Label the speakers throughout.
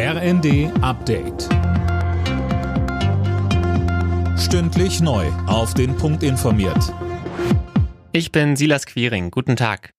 Speaker 1: RND Update. Stündlich neu. Auf den Punkt informiert.
Speaker 2: Ich bin Silas Quiring. Guten Tag.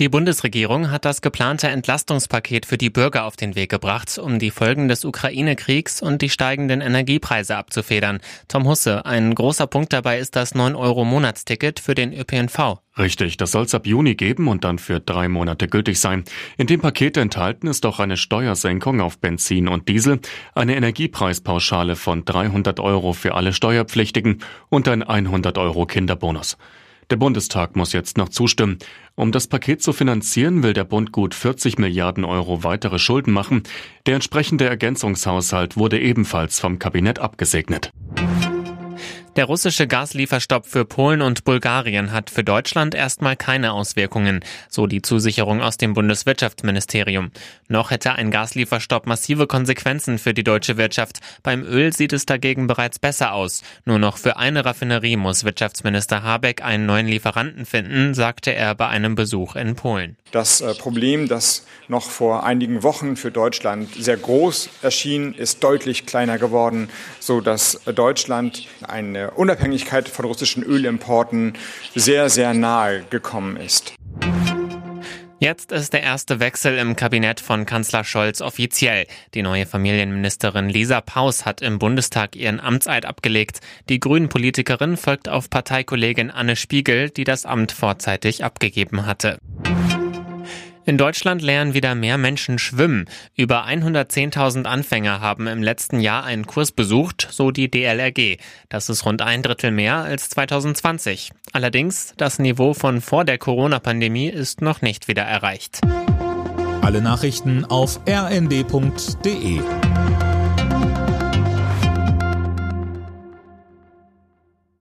Speaker 2: Die Bundesregierung hat das geplante Entlastungspaket für die Bürger auf den Weg gebracht, um die Folgen des Ukraine-Kriegs und die steigenden Energiepreise abzufedern. Tom Husse, ein großer Punkt dabei ist das 9-Euro-Monatsticket für den ÖPNV.
Speaker 3: Richtig, das soll es ab Juni geben und dann für drei Monate gültig sein. In dem Paket enthalten ist auch eine Steuersenkung auf Benzin und Diesel, eine Energiepreispauschale von 300 Euro für alle Steuerpflichtigen und ein 100 Euro Kinderbonus. Der Bundestag muss jetzt noch zustimmen. Um das Paket zu finanzieren, will der Bund gut 40 Milliarden Euro weitere Schulden machen. Der entsprechende Ergänzungshaushalt wurde ebenfalls vom Kabinett abgesegnet.
Speaker 2: Der russische Gaslieferstopp für Polen und Bulgarien hat für Deutschland erstmal keine Auswirkungen, so die Zusicherung aus dem Bundeswirtschaftsministerium. Noch hätte ein Gaslieferstopp massive Konsequenzen für die deutsche Wirtschaft. Beim Öl sieht es dagegen bereits besser aus. Nur noch für eine Raffinerie muss Wirtschaftsminister Habeck einen neuen Lieferanten finden, sagte er bei einem Besuch in Polen.
Speaker 4: Das äh, Problem, das noch vor einigen Wochen für Deutschland sehr groß erschien, ist deutlich kleiner geworden, so dass Deutschland eine Unabhängigkeit von russischen Ölimporten sehr, sehr nahe gekommen ist.
Speaker 2: Jetzt ist der erste Wechsel im Kabinett von Kanzler Scholz offiziell. Die neue Familienministerin Lisa Paus hat im Bundestag ihren Amtseid abgelegt. Die Grünen-Politikerin folgt auf Parteikollegin Anne Spiegel, die das Amt vorzeitig abgegeben hatte. In Deutschland lernen wieder mehr Menschen schwimmen. Über 110.000 Anfänger haben im letzten Jahr einen Kurs besucht, so die DLRG. Das ist rund ein Drittel mehr als 2020. Allerdings, das Niveau von vor der Corona-Pandemie ist noch nicht wieder erreicht.
Speaker 1: Alle Nachrichten auf rnd.de